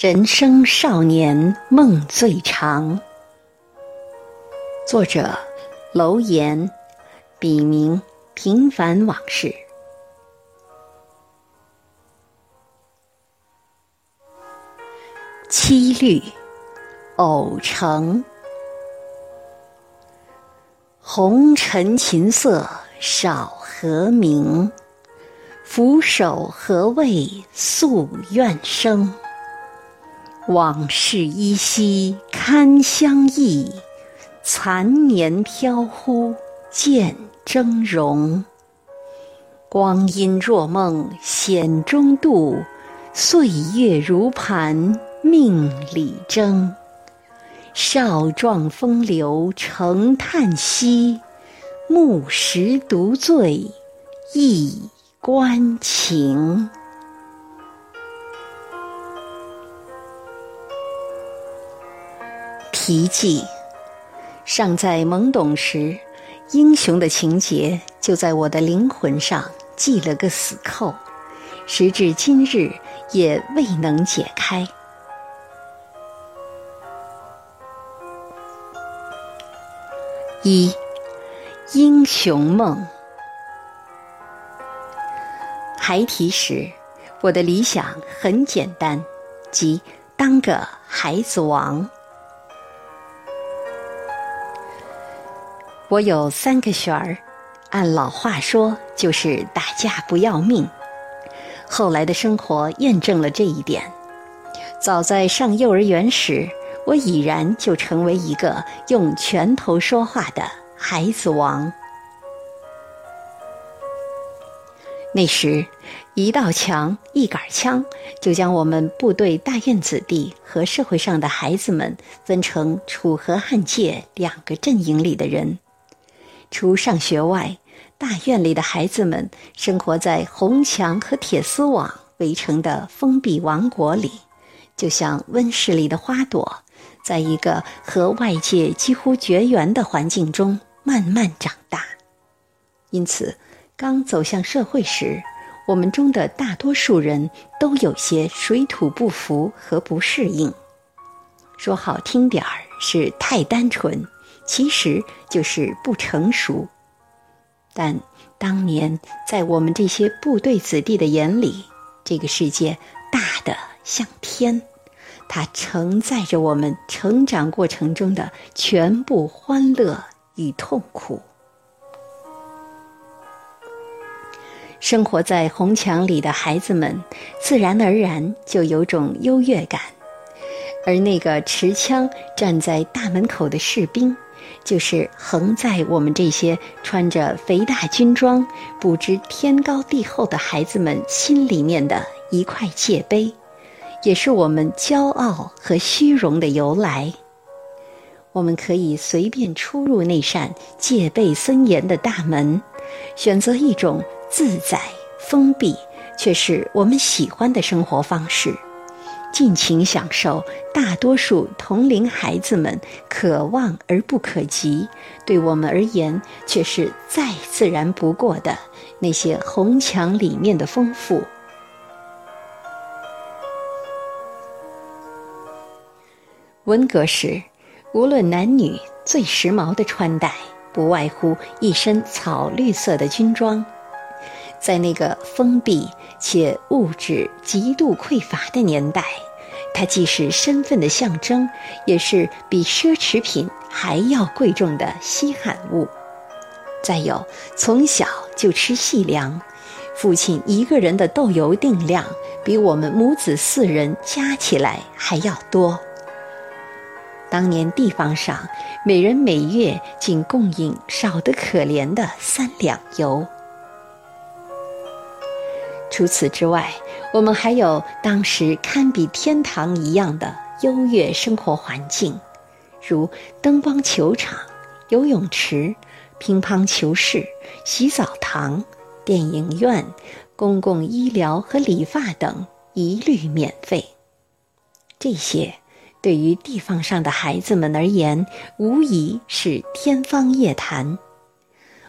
人生少年梦最长。作者：楼岩，笔名平凡往事。七律，偶成。红尘琴瑟少和鸣，俯首何为诉怨声？往事依稀堪相忆，残年飘忽见峥嵘。光阴若梦险中度，岁月如盘命里争。少壮风流成叹息，木石独醉一关情。题记：尚在懵懂时，英雄的情节就在我的灵魂上系了个死扣，时至今日也未能解开。一英雄梦。孩提时，我的理想很简单，即当个孩子王。我有三个旋儿，按老话说就是打架不要命。后来的生活验证了这一点。早在上幼儿园时，我已然就成为一个用拳头说话的孩子王。那时，一道墙、一杆枪，就将我们部队大院子弟和社会上的孩子们分成楚河汉界两个阵营里的人。除上学外，大院里的孩子们生活在红墙和铁丝网围成的封闭王国里，就像温室里的花朵，在一个和外界几乎绝缘的环境中慢慢长大。因此，刚走向社会时，我们中的大多数人都有些水土不服和不适应。说好听点儿，是太单纯。其实就是不成熟，但当年在我们这些部队子弟的眼里，这个世界大的像天，它承载着我们成长过程中的全部欢乐与痛苦。生活在红墙里的孩子们，自然而然就有种优越感，而那个持枪站在大门口的士兵。就是横在我们这些穿着肥大军装、不知天高地厚的孩子们心里面的一块界碑，也是我们骄傲和虚荣的由来。我们可以随便出入那扇戒备森严的大门，选择一种自在、封闭，却是我们喜欢的生活方式。尽情享受大多数同龄孩子们可望而不可及，对我们而言却是再自然不过的那些红墙里面的丰富。文革时，无论男女，最时髦的穿戴不外乎一身草绿色的军装。在那个封闭且物质极度匮乏的年代，它既是身份的象征，也是比奢侈品还要贵重的稀罕物。再有，从小就吃细粮，父亲一个人的豆油定量比我们母子四人加起来还要多。当年地方上每人每月仅供应少得可怜的三两油。除此之外，我们还有当时堪比天堂一样的优越生活环境，如灯光球场、游泳池、乒乓球室、洗澡堂、电影院、公共医疗和理发等一律免费。这些对于地方上的孩子们而言，无疑是天方夜谭。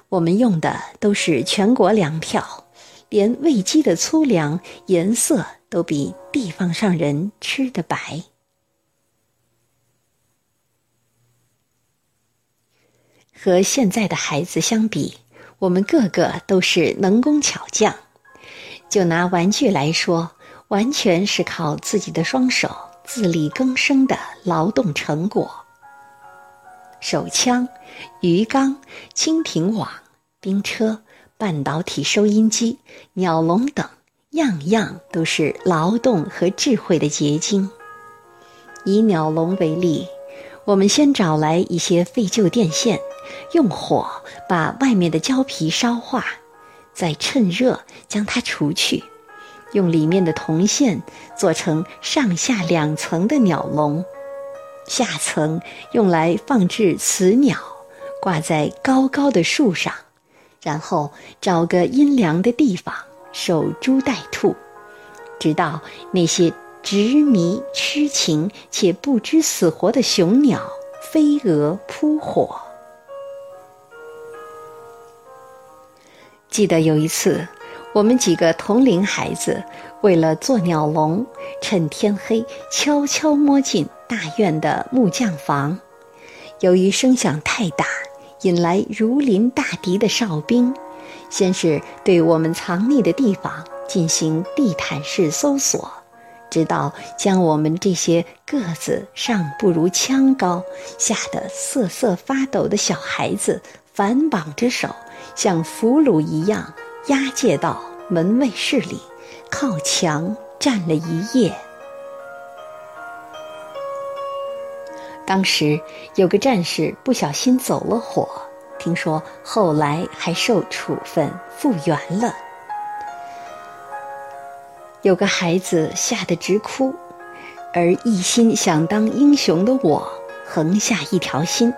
我们用的都是全国粮票。连喂鸡的粗粮颜色都比地方上人吃的白。和现在的孩子相比，我们个个都是能工巧匠。就拿玩具来说，完全是靠自己的双手自力更生的劳动成果。手枪、鱼缸、蜻蜓网、冰车、半导体收音机、鸟笼等，样样都是劳动和智慧的结晶。以鸟笼为例，我们先找来一些废旧电线。用火把外面的胶皮烧化，再趁热将它除去，用里面的铜线做成上下两层的鸟笼，下层用来放置雌鸟，挂在高高的树上，然后找个阴凉的地方守株待兔，直到那些执迷痴情且不知死活的雄鸟飞蛾扑火。记得有一次，我们几个同龄孩子为了做鸟笼，趁天黑悄悄摸进大院的木匠房。由于声响太大，引来如临大敌的哨兵，先是对我们藏匿的地方进行地毯式搜索，直到将我们这些个子尚不如枪高、吓得瑟瑟发抖的小孩子反绑着手。像俘虏一样押解到门卫室里，靠墙站了一夜。当时有个战士不小心走了火，听说后来还受处分复原了。有个孩子吓得直哭，而一心想当英雄的我。横下一条心，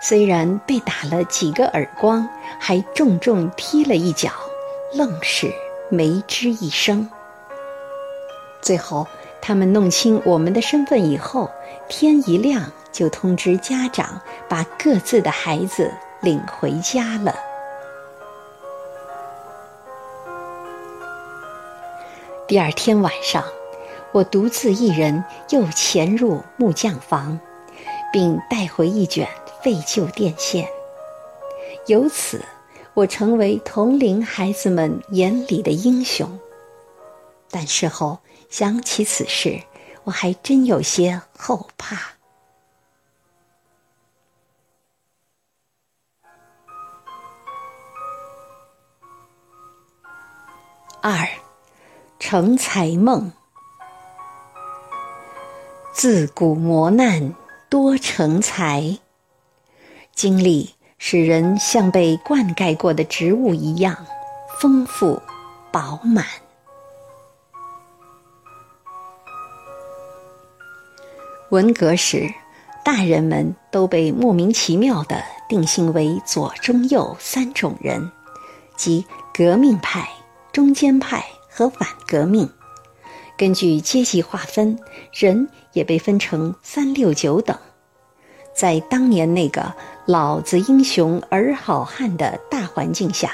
虽然被打了几个耳光，还重重踢了一脚，愣是没吱一声。最后，他们弄清我们的身份以后，天一亮就通知家长，把各自的孩子领回家了。第二天晚上，我独自一人又潜入木匠房。并带回一卷废旧电线，由此我成为同龄孩子们眼里的英雄。但事后想起此事，我还真有些后怕。二，成才梦，自古磨难。多成才，经历使人像被灌溉过的植物一样丰富饱满。文革时，大人们都被莫名其妙的定性为左、中、右三种人，即革命派、中间派和反革命。根据阶级划分，人也被分成三六九等。在当年那个“老子英雄儿好汉”的大环境下，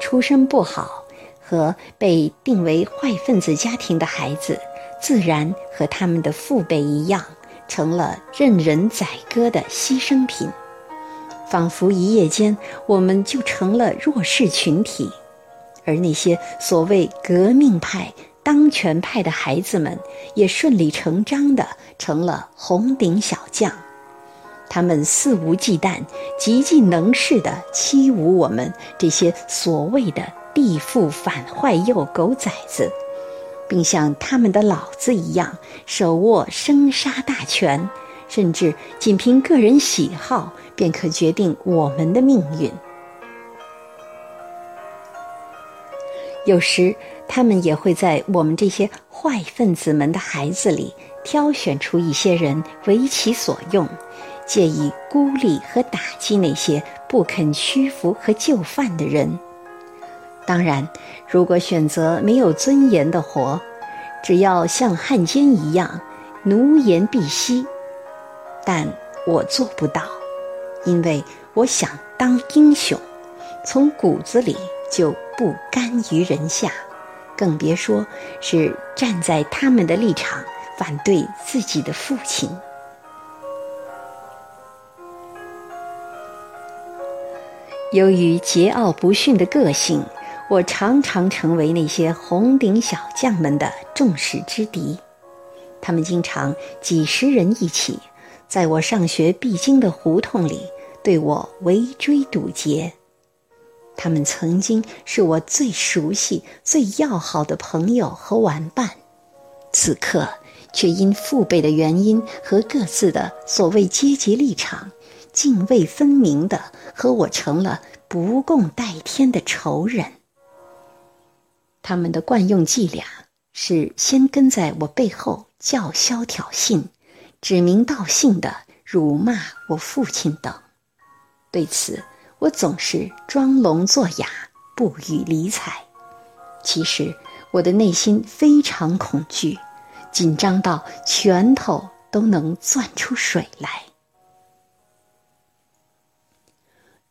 出身不好和被定为坏分子家庭的孩子，自然和他们的父辈一样，成了任人宰割的牺牲品。仿佛一夜间，我们就成了弱势群体，而那些所谓革命派。当权派的孩子们也顺理成章地成了红顶小将，他们肆无忌惮、极尽能事地欺侮我们这些所谓的地富反坏右狗崽子，并像他们的老子一样手握生杀大权，甚至仅凭个人喜好便可决定我们的命运。有时。他们也会在我们这些坏分子们的孩子里挑选出一些人为其所用，借以孤立和打击那些不肯屈服和就范的人。当然，如果选择没有尊严的活，只要像汉奸一样奴颜婢膝，但我做不到，因为我想当英雄，从骨子里就不甘于人下。更别说是站在他们的立场反对自己的父亲。由于桀骜不驯的个性，我常常成为那些红顶小将们的众矢之的。他们经常几十人一起，在我上学必经的胡同里对我围追堵截。他们曾经是我最熟悉、最要好的朋友和玩伴，此刻却因父辈的原因和各自的所谓阶级立场，泾渭分明的和我成了不共戴天的仇人。他们的惯用伎俩是先跟在我背后叫嚣挑衅，指名道姓的辱骂我父亲等。对此，我总是装聋作哑，不予理睬。其实我的内心非常恐惧，紧张到拳头都能攥出水来。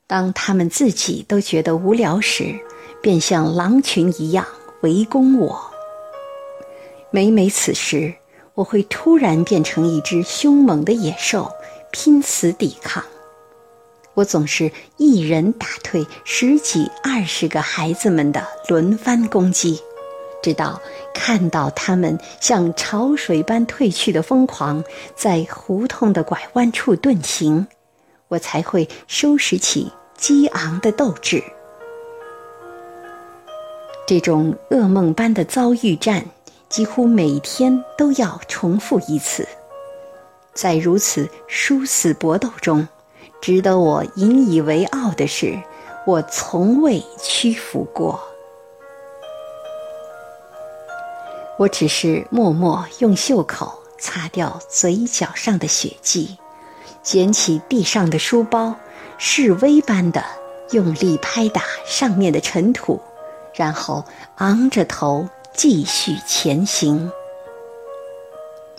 当他们自己都觉得无聊时，便像狼群一样围攻我。每每此时，我会突然变成一只凶猛的野兽，拼死抵抗。我总是一人打退十几二十个孩子们的轮番攻击，直到看到他们像潮水般退去的疯狂，在胡同的拐弯处遁形，我才会收拾起激昂的斗志。这种噩梦般的遭遇战，几乎每天都要重复一次，在如此殊死搏斗中。值得我引以为傲的是，我从未屈服过。我只是默默用袖口擦掉嘴角上的血迹，捡起地上的书包，示威般的用力拍打上面的尘土，然后昂着头继续前行。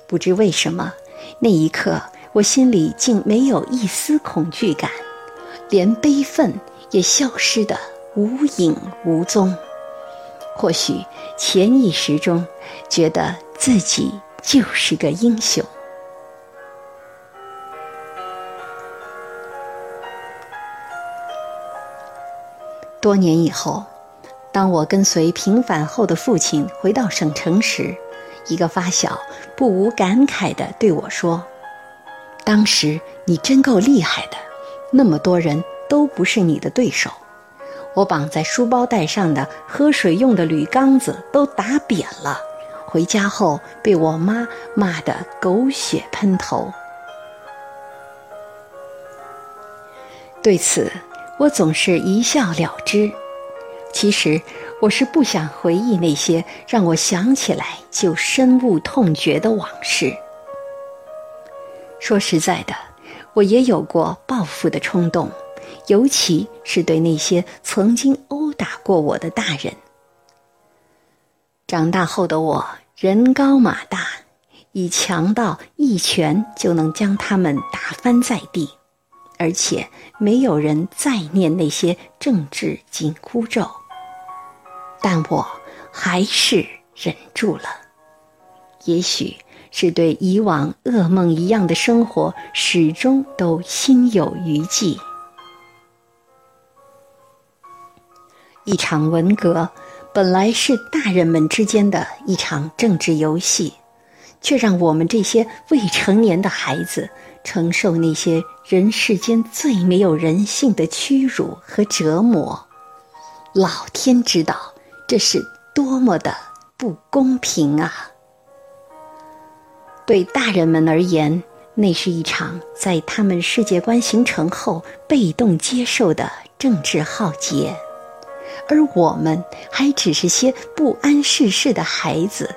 不知为什么，那一刻。我心里竟没有一丝恐惧感，连悲愤也消失得无影无踪。或许潜意识中觉得自己就是个英雄。多年以后，当我跟随平反后的父亲回到省城时，一个发小不无感慨地对我说。当时你真够厉害的，那么多人都不是你的对手。我绑在书包带上的喝水用的铝缸子都打扁了，回家后被我妈骂得狗血喷头。对此，我总是一笑了之。其实我是不想回忆那些让我想起来就深恶痛绝的往事。说实在的，我也有过报复的冲动，尤其是对那些曾经殴打过我的大人。长大后的我人高马大，以强到一拳就能将他们打翻在地，而且没有人再念那些政治紧箍咒。但我还是忍住了，也许。是对以往噩梦一样的生活始终都心有余悸。一场文革本来是大人们之间的一场政治游戏，却让我们这些未成年的孩子承受那些人世间最没有人性的屈辱和折磨。老天知道，这是多么的不公平啊！对大人们而言，那是一场在他们世界观形成后被动接受的政治浩劫，而我们还只是些不谙世事的孩子，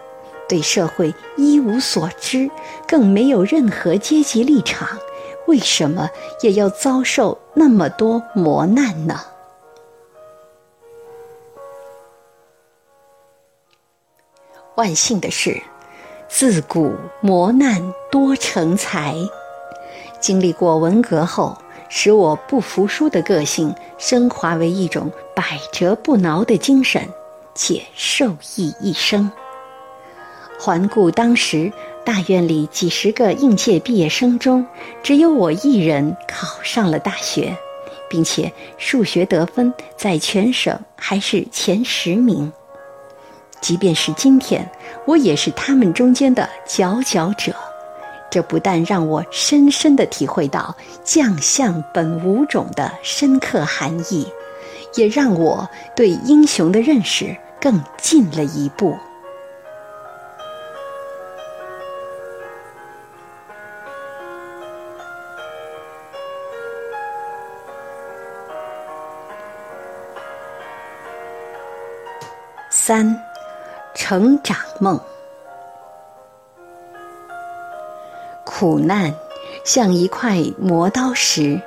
对社会一无所知，更没有任何阶级立场，为什么也要遭受那么多磨难呢？万幸的是。自古磨难多成才，经历过文革后，使我不服输的个性升华为一种百折不挠的精神，且受益一生。环顾当时大院里几十个应届毕业生中，只有我一人考上了大学，并且数学得分在全省还是前十名。即便是今天，我也是他们中间的佼佼者。这不但让我深深地体会到“将相本无种”的深刻含义，也让我对英雄的认识更进了一步。三，成长梦。苦难像一块磨刀石，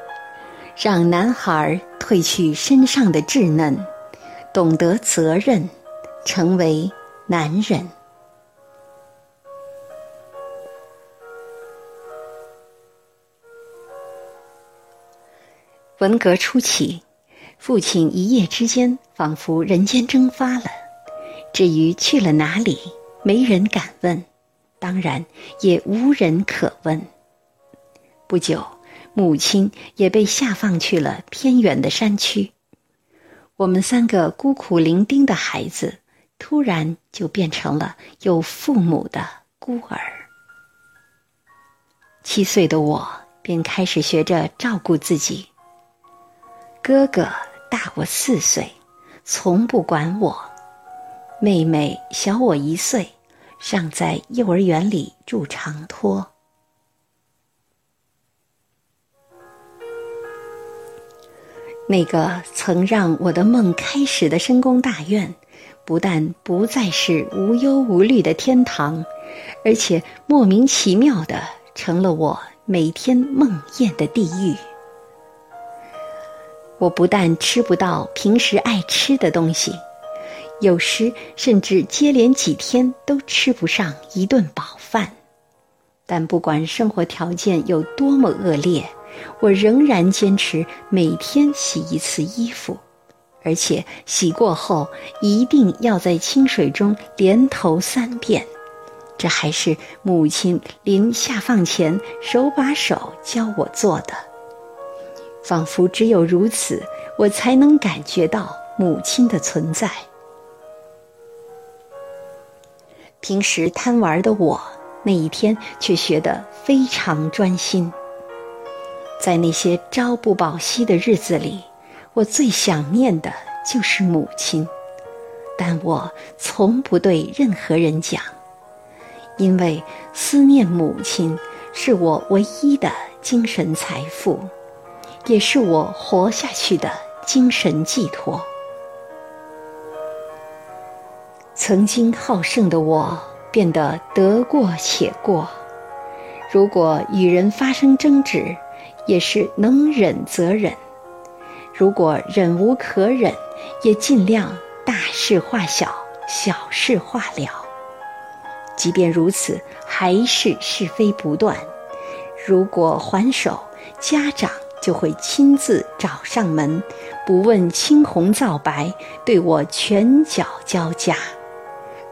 让男孩褪去身上的稚嫩，懂得责任，成为男人。文革初期，父亲一夜之间仿佛人间蒸发了，至于去了哪里，没人敢问。当然，也无人可问。不久，母亲也被下放去了偏远的山区。我们三个孤苦伶仃的孩子，突然就变成了有父母的孤儿。七岁的我便开始学着照顾自己。哥哥大我四岁，从不管我；妹妹小我一岁。尚在幼儿园里住长托。那个曾让我的梦开始的深宫大院，不但不再是无忧无虑的天堂，而且莫名其妙的成了我每天梦魇的地狱。我不但吃不到平时爱吃的东西。有时甚至接连几天都吃不上一顿饱饭，但不管生活条件有多么恶劣，我仍然坚持每天洗一次衣服，而且洗过后一定要在清水中连头三遍。这还是母亲临下放前手把手教我做的，仿佛只有如此，我才能感觉到母亲的存在。平时贪玩的我，那一天却学得非常专心。在那些朝不保夕的日子里，我最想念的就是母亲，但我从不对任何人讲，因为思念母亲是我唯一的精神财富，也是我活下去的精神寄托。曾经好胜的我，变得得过且过。如果与人发生争执，也是能忍则忍；如果忍无可忍，也尽量大事化小，小事化了。即便如此，还是是非不断。如果还手，家长就会亲自找上门，不问青红皂白，对我拳脚交加。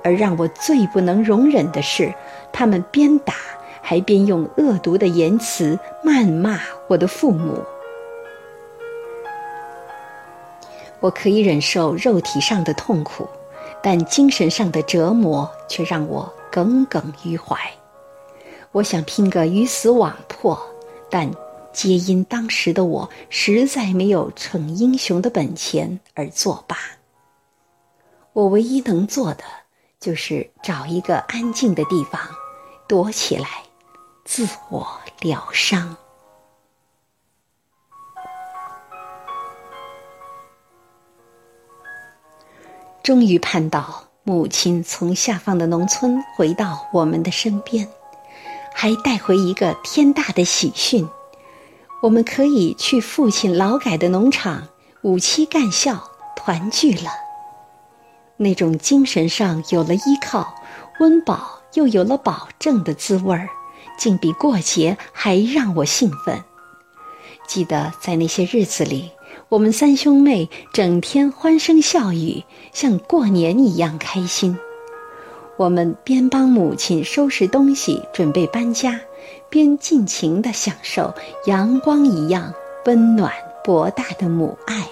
而让我最不能容忍的是，他们边打还边用恶毒的言辞谩骂我的父母。我可以忍受肉体上的痛苦，但精神上的折磨却让我耿耿于怀。我想拼个鱼死网破，但皆因当时的我实在没有逞英雄的本钱而作罢。我唯一能做的。就是找一个安静的地方，躲起来，自我疗伤。终于盼到母亲从下放的农村回到我们的身边，还带回一个天大的喜讯：我们可以去父亲劳改的农场五七干校团聚了。那种精神上有了依靠、温饱又有了保证的滋味儿，竟比过节还让我兴奋。记得在那些日子里，我们三兄妹整天欢声笑语，像过年一样开心。我们边帮母亲收拾东西，准备搬家，边尽情地享受阳光一样温暖博大的母爱。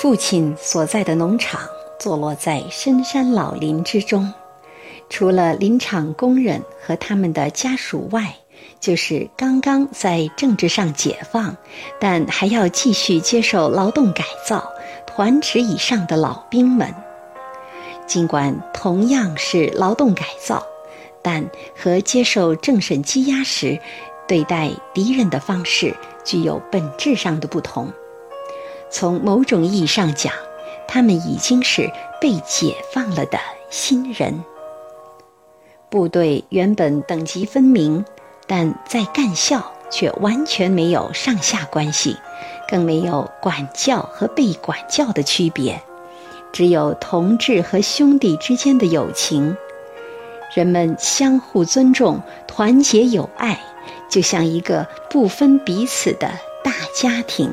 父亲所在的农场坐落在深山老林之中。除了林场工人和他们的家属外，就是刚刚在政治上解放，但还要继续接受劳动改造、团职以上的老兵们。尽管同样是劳动改造，但和接受政审羁押时对待敌人的方式具有本质上的不同。从某种意义上讲，他们已经是被解放了的新人。部队原本等级分明，但在干校却完全没有上下关系，更没有管教和被管教的区别，只有同志和兄弟之间的友情。人们相互尊重、团结友爱，就像一个不分彼此的大家庭。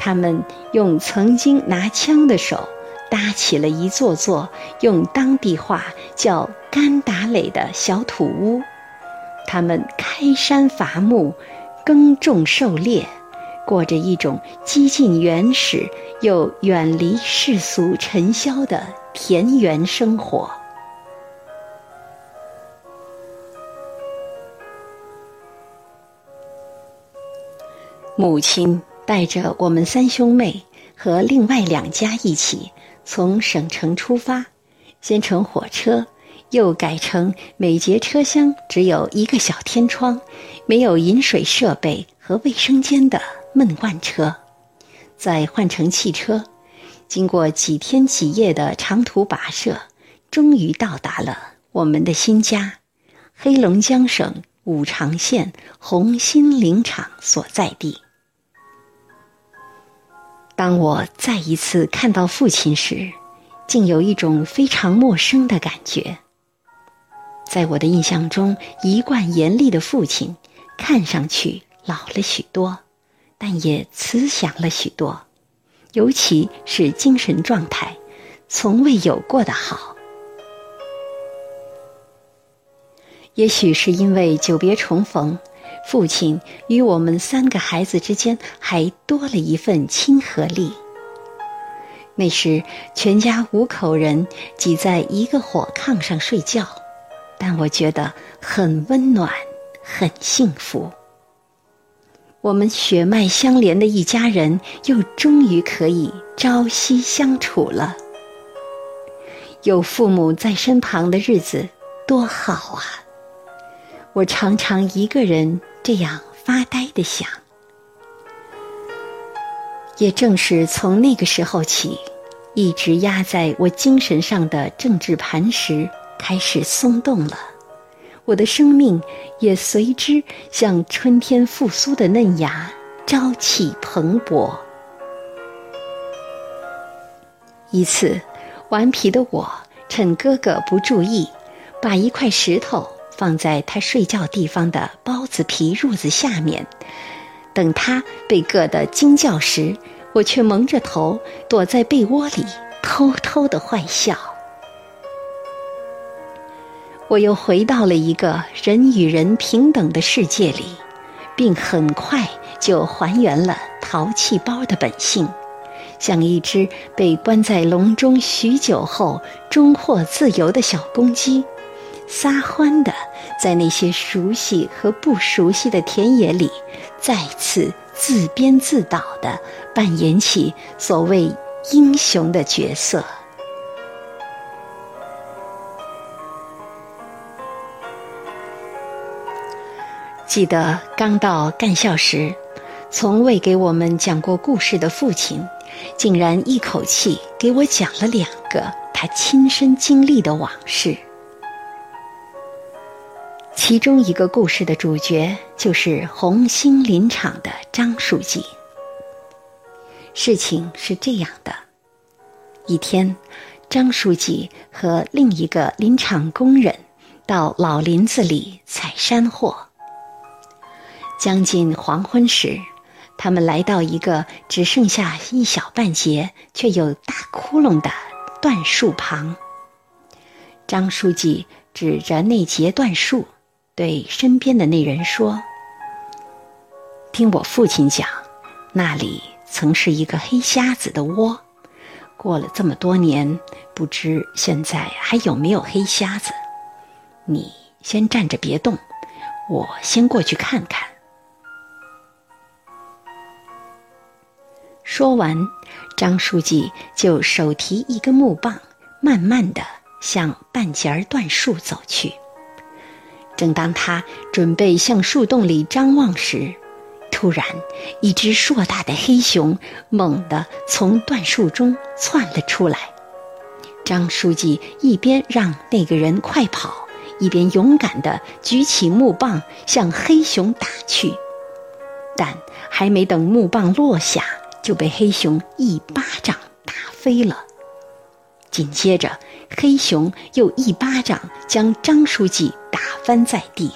他们用曾经拿枪的手。搭起了一座座用当地话叫“干打垒”的小土屋，他们开山伐木、耕种狩猎，过着一种激进原始又远离世俗尘嚣的田园生活。母亲带着我们三兄妹和另外两家一起。从省城出发，先乘火车，又改成每节车厢只有一个小天窗、没有饮水设备和卫生间的闷罐车，再换乘汽车，经过几天几夜的长途跋涉，终于到达了我们的新家——黑龙江省五常县红星林场所在地。当我再一次看到父亲时，竟有一种非常陌生的感觉。在我的印象中，一贯严厉的父亲，看上去老了许多，但也慈祥了许多，尤其是精神状态，从未有过的好。也许是因为久别重逢。父亲与我们三个孩子之间还多了一份亲和力。那时，全家五口人挤在一个火炕上睡觉，但我觉得很温暖，很幸福。我们血脉相连的一家人又终于可以朝夕相处了。有父母在身旁的日子多好啊！我常常一个人。这样发呆的想，也正是从那个时候起，一直压在我精神上的政治磐石开始松动了，我的生命也随之像春天复苏的嫩芽，朝气蓬勃。一次，顽皮的我趁哥哥不注意，把一块石头。放在他睡觉地方的包子皮褥子下面，等他被硌得惊叫时，我却蒙着头躲在被窝里偷偷的坏笑。我又回到了一个人与人平等的世界里，并很快就还原了淘气包的本性，像一只被关在笼中许久后终获自由的小公鸡。撒欢的，在那些熟悉和不熟悉的田野里，再次自编自导的扮演起所谓英雄的角色。记得刚到干校时，从未给我们讲过故事的父亲，竟然一口气给我讲了两个他亲身经历的往事。其中一个故事的主角就是红星林场的张书记。事情是这样的：一天，张书记和另一个林场工人到老林子里采山货。将近黄昏时，他们来到一个只剩下一小半截却有大窟窿的椴树旁。张书记指着那截椴树，对身边的那人说：“听我父亲讲，那里曾是一个黑瞎子的窝。过了这么多年，不知现在还有没有黑瞎子。你先站着别动，我先过去看看。”说完，张书记就手提一根木棒，慢慢的向半截断树走去。正当他准备向树洞里张望时，突然，一只硕大的黑熊猛地从断树中窜了出来。张书记一边让那个人快跑，一边勇敢地举起木棒向黑熊打去。但还没等木棒落下，就被黑熊一巴掌打飞了，紧接着黑熊又一巴掌将张书记打翻在地，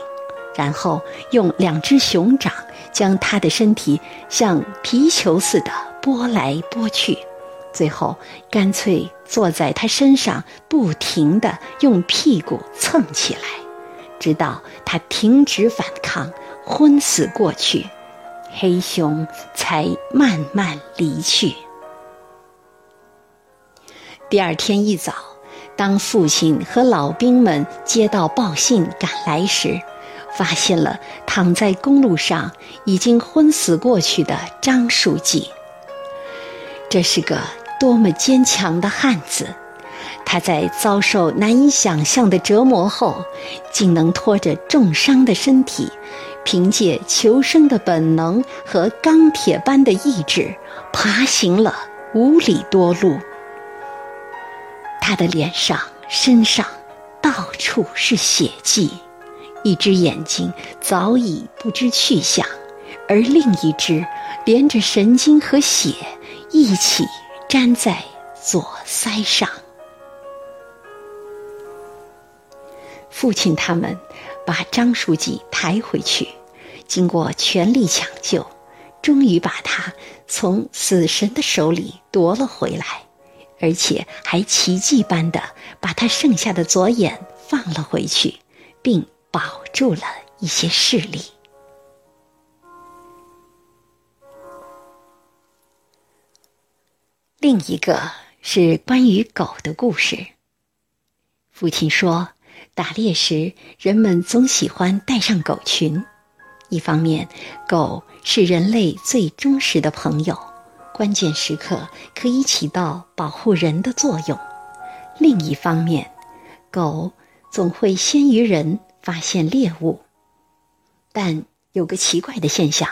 然后用两只熊掌将他的身体像皮球似的拨来拨去，最后干脆坐在他身上，不停地用屁股蹭起来，直到他停止反抗，昏死过去。黑熊才慢慢离去。第二天一早，当父亲和老兵们接到报信赶来时，发现了躺在公路上已经昏死过去的张书记。这是个多么坚强的汉子！他在遭受难以想象的折磨后，竟能拖着重伤的身体。凭借求生的本能和钢铁般的意志，爬行了五里多路。他的脸上、身上到处是血迹，一只眼睛早已不知去向，而另一只连着神经和血一起粘在左腮上。父亲他们。把张书记抬回去，经过全力抢救，终于把他从死神的手里夺了回来，而且还奇迹般的把他剩下的左眼放了回去，并保住了一些视力。另一个是关于狗的故事。父亲说。打猎时，人们总喜欢带上狗群。一方面，狗是人类最忠实的朋友，关键时刻可以起到保护人的作用；另一方面，狗总会先于人发现猎物。但有个奇怪的现象，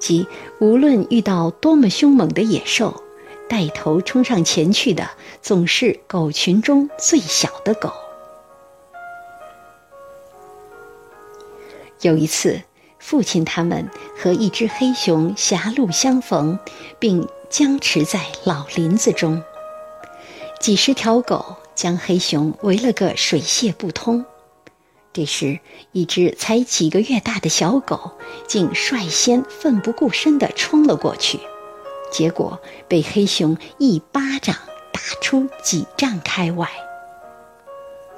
即无论遇到多么凶猛的野兽，带头冲上前去的总是狗群中最小的狗。有一次，父亲他们和一只黑熊狭路相逢，并僵持在老林子中。几十条狗将黑熊围了个水泄不通。这时，一只才几个月大的小狗竟率先奋不顾身地冲了过去，结果被黑熊一巴掌打出几丈开外。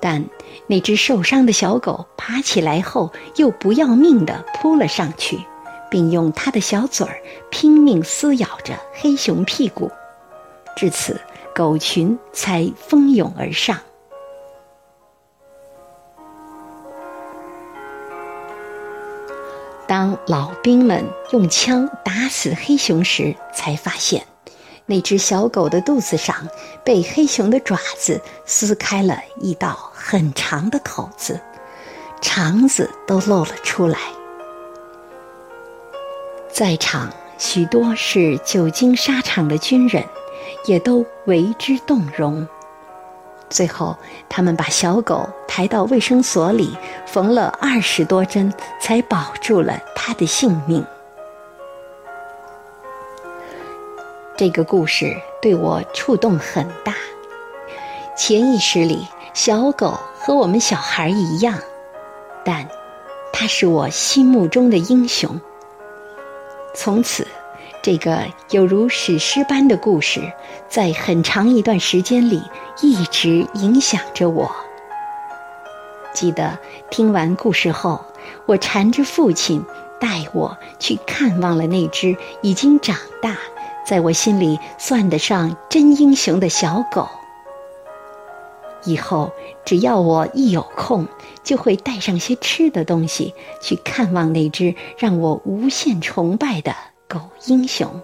但那只受伤的小狗爬起来后，又不要命地扑了上去，并用它的小嘴儿拼命撕咬着黑熊屁股。至此，狗群才蜂拥而上。当老兵们用枪打死黑熊时，才发现。那只小狗的肚子上被黑熊的爪子撕开了一道很长的口子，肠子都露了出来。在场许多是久经沙场的军人，也都为之动容。最后，他们把小狗抬到卫生所里，缝了二十多针，才保住了它的性命。这个故事对我触动很大。潜意识里，小狗和我们小孩一样，但他是我心目中的英雄。从此，这个有如史诗般的故事，在很长一段时间里一直影响着我。记得听完故事后，我缠着父亲带我去看望了那只已经长大，在我心里算得上真英雄的小狗。以后只要我一有空，就会带上些吃的东西去看望那只让我无限崇拜的狗英雄。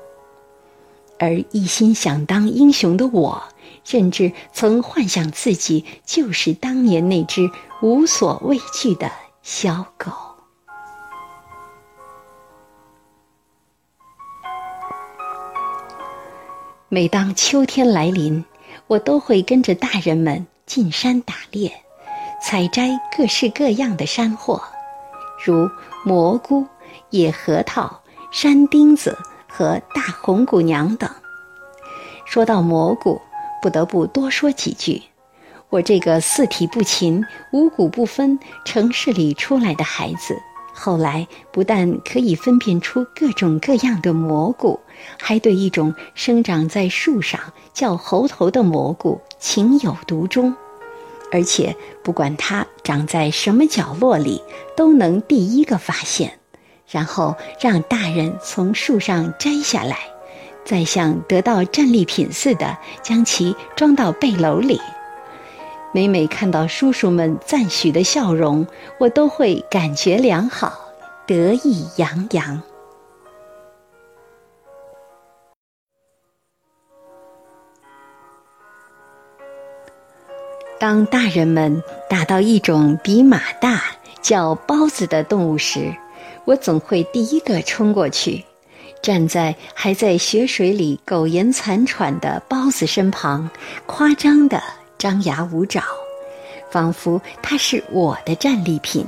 而一心想当英雄的我，甚至曾幻想自己就是当年那只无所畏惧的小狗。每当秋天来临，我都会跟着大人们。进山打猎，采摘各式各样的山货，如蘑菇、野核桃、山丁子和大红姑娘等。说到蘑菇，不得不多说几句。我这个四体不勤、五谷不分、城市里出来的孩子，后来不但可以分辨出各种各样的蘑菇，还对一种生长在树上叫猴头的蘑菇。情有独钟，而且不管它长在什么角落里，都能第一个发现，然后让大人从树上摘下来，再像得到战利品似的将其装到背篓里。每每看到叔叔们赞许的笑容，我都会感觉良好，得意洋洋。当大人们打到一种比马大、叫包子的动物时，我总会第一个冲过去，站在还在血水里苟延残喘的包子身旁，夸张的张牙舞爪，仿佛它是我的战利品。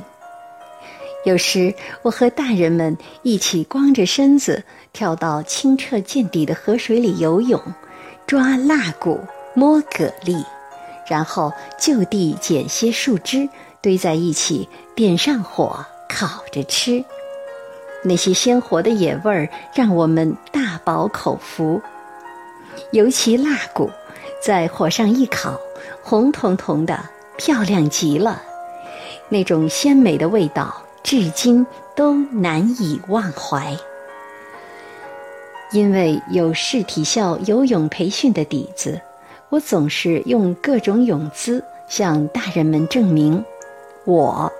有时，我和大人们一起光着身子跳到清澈见底的河水里游泳，抓蜡骨、摸蛤蜊。然后就地捡些树枝堆在一起，点上火烤着吃。那些鲜活的野味儿让我们大饱口福。尤其蜡骨，在火上一烤，红彤彤的，漂亮极了。那种鲜美的味道，至今都难以忘怀。因为有市体校游泳培训的底子。我总是用各种泳姿向大人们证明，我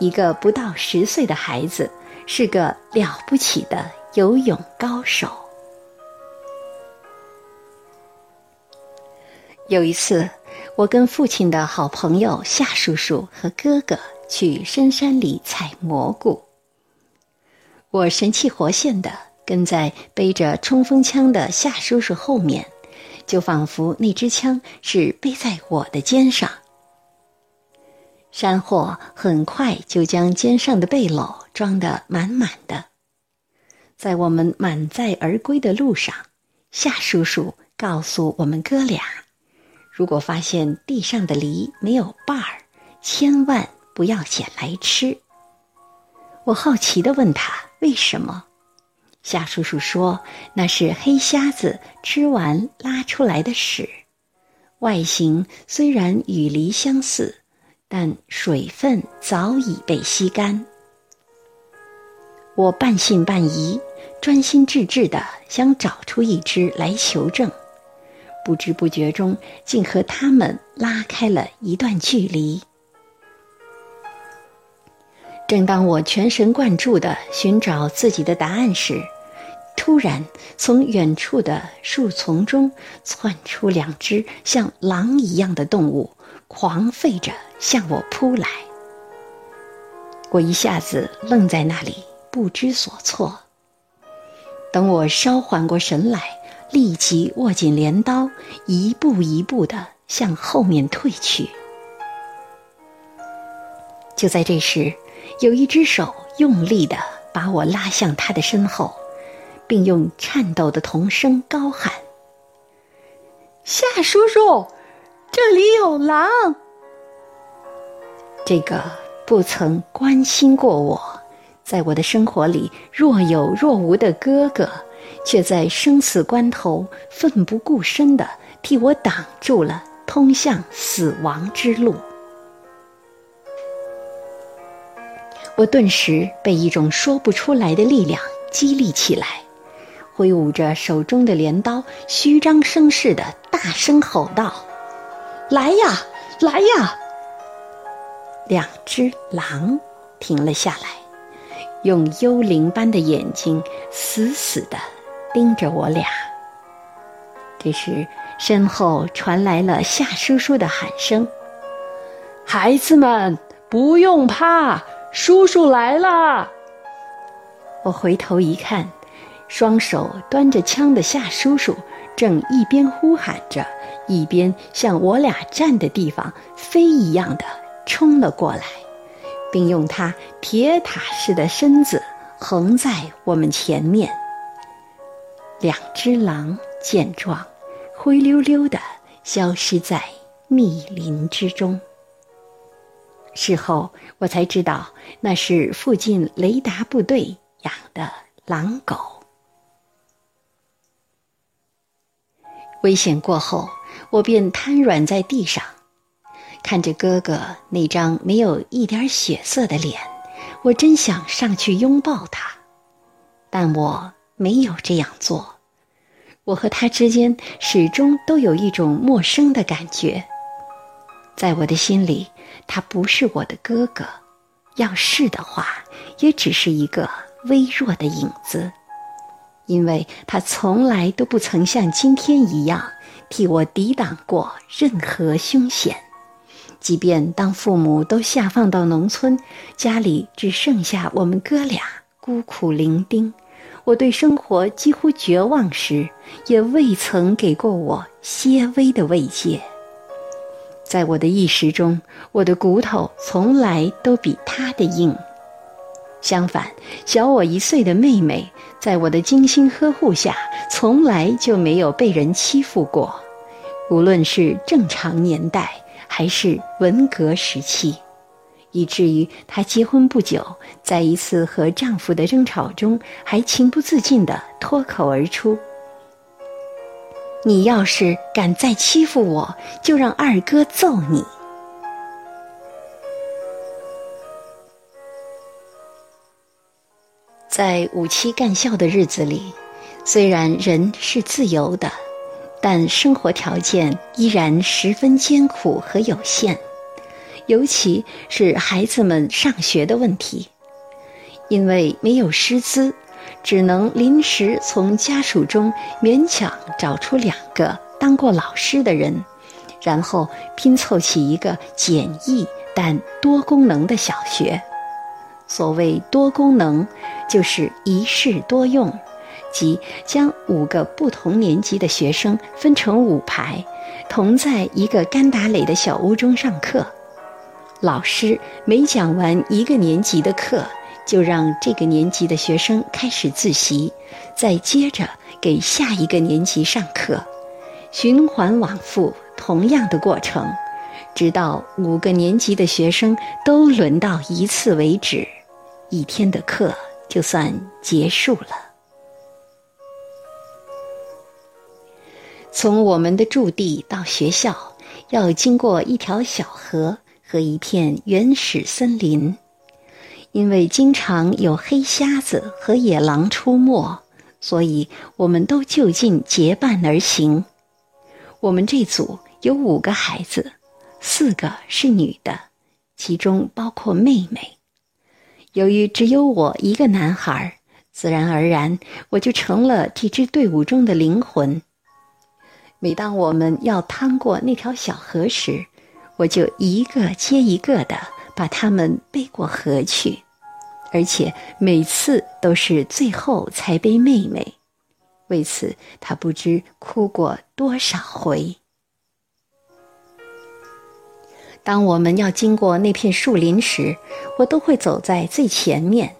一个不到十岁的孩子是个了不起的游泳高手。有一次，我跟父亲的好朋友夏叔叔和哥哥去深山里采蘑菇，我神气活现的跟在背着冲锋枪的夏叔叔后面。就仿佛那支枪是背在我的肩上。山货很快就将肩上的背篓装得满满的。在我们满载而归的路上，夏叔叔告诉我们哥俩：如果发现地上的梨没有瓣儿，千万不要捡来吃。我好奇地问他为什么。夏叔叔说：“那是黑瞎子吃完拉出来的屎，外形虽然与梨相似，但水分早已被吸干。”我半信半疑，专心致志的想找出一只来求证，不知不觉中竟和他们拉开了一段距离。正当我全神贯注的寻找自己的答案时，突然，从远处的树丛中窜出两只像狼一样的动物，狂吠着向我扑来。我一下子愣在那里，不知所措。等我稍缓过神来，立即握紧镰刀，一步一步的向后面退去。就在这时，有一只手用力的把我拉向他的身后。并用颤抖的童声高喊：“夏叔叔，这里有狼！”这个不曾关心过我，在我的生活里若有若无的哥哥，却在生死关头奋不顾身地替我挡住了通向死亡之路。我顿时被一种说不出来的力量激励起来，挥舞着手中的镰刀，虚张声势地大声吼道：“来呀，来呀！”两只狼停了下来，用幽灵般的眼睛死死地盯着我俩。这时，身后传来了夏叔叔的喊声：“孩子们，不用怕，叔叔来了！”我回头一看，双手端着枪的夏叔叔正一边呼喊着，一边向我俩站的地方飞一样的。冲了过来，并用他铁塔似的身子横在我们前面。两只狼见状，灰溜溜的消失在密林之中。事后我才知道，那是附近雷达部队养的狼狗。危险过后，我便瘫软在地上。看着哥哥那张没有一点血色的脸，我真想上去拥抱他，但我没有这样做。我和他之间始终都有一种陌生的感觉，在我的心里，他不是我的哥哥，要是的话，也只是一个微弱的影子，因为他从来都不曾像今天一样替我抵挡过任何凶险。即便当父母都下放到农村，家里只剩下我们哥俩孤苦伶仃，我对生活几乎绝望时，也未曾给过我些微的慰藉。在我的意识中，我的骨头从来都比他的硬。相反，小我一岁的妹妹，在我的精心呵护下，从来就没有被人欺负过，无论是正常年代。还是文革时期，以至于她结婚不久，在一次和丈夫的争吵中，还情不自禁地脱口而出：“你要是敢再欺负我，就让二哥揍你。”在五七干校的日子里，虽然人是自由的。但生活条件依然十分艰苦和有限，尤其是孩子们上学的问题，因为没有师资，只能临时从家属中勉强找出两个当过老师的人，然后拼凑起一个简易但多功能的小学。所谓多功能，就是一式多用。即将五个不同年级的学生分成五排，同在一个干打垒的小屋中上课。老师每讲完一个年级的课，就让这个年级的学生开始自习，再接着给下一个年级上课，循环往复，同样的过程，直到五个年级的学生都轮到一次为止，一天的课就算结束了。从我们的驻地到学校，要经过一条小河和一片原始森林，因为经常有黑瞎子和野狼出没，所以我们都就近结伴而行。我们这组有五个孩子，四个是女的，其中包括妹妹。由于只有我一个男孩，自然而然我就成了这支队伍中的灵魂。每当我们要趟过那条小河时，我就一个接一个的把他们背过河去，而且每次都是最后才背妹妹。为此，她不知哭过多少回。当我们要经过那片树林时，我都会走在最前面，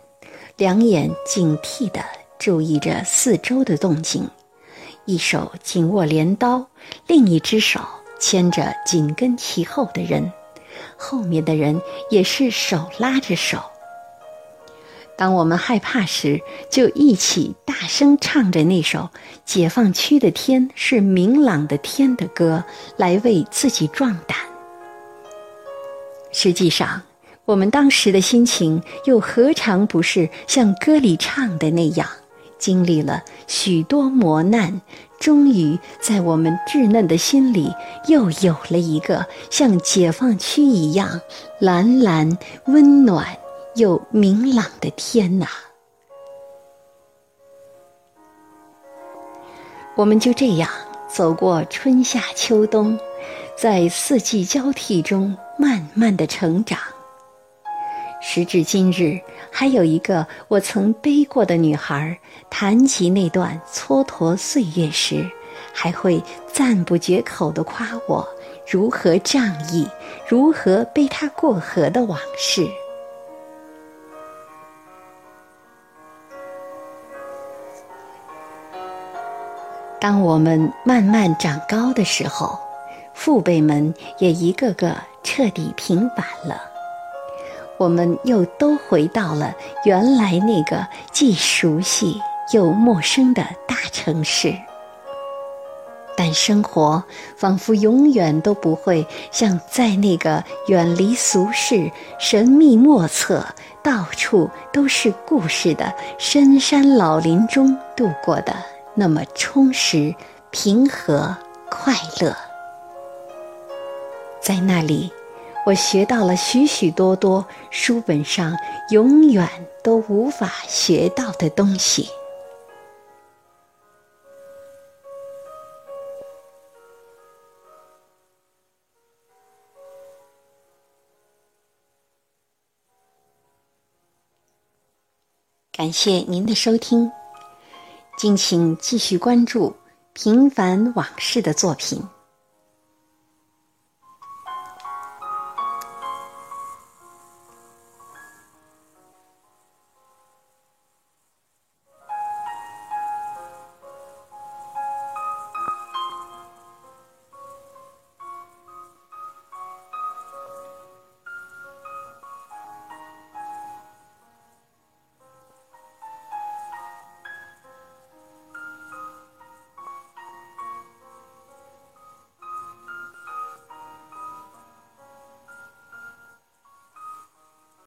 两眼警惕地注意着四周的动静。一手紧握镰刀，另一只手牵着紧跟其后的人，后面的人也是手拉着手。当我们害怕时，就一起大声唱着那首《解放区的天是明朗的天》的歌，来为自己壮胆。实际上，我们当时的心情又何尝不是像歌里唱的那样，经历了许多磨难，终于在我们稚嫩的心里又有了一个像解放区一样蓝蓝温暖。又明朗的天呐！我们就这样走过春夏秋冬，在四季交替中慢慢的成长。时至今日，还有一个我曾背过的女孩，谈起那段蹉跎岁月时，还会赞不绝口的夸我如何仗义，如何背她过河的往事。当我们慢慢长高的时候，父辈们也一个个彻底平反了，我们又都回到了原来那个既熟悉又陌生的大城市。但生活仿佛永远都不会像在那个远离俗世、神秘莫测、到处都是故事的深山老林中度过的。那么充实、平和、快乐，在那里，我学到了许许多多书本上永远都无法学到的东西。感谢您的收听。敬请继续关注《平凡往事》的作品。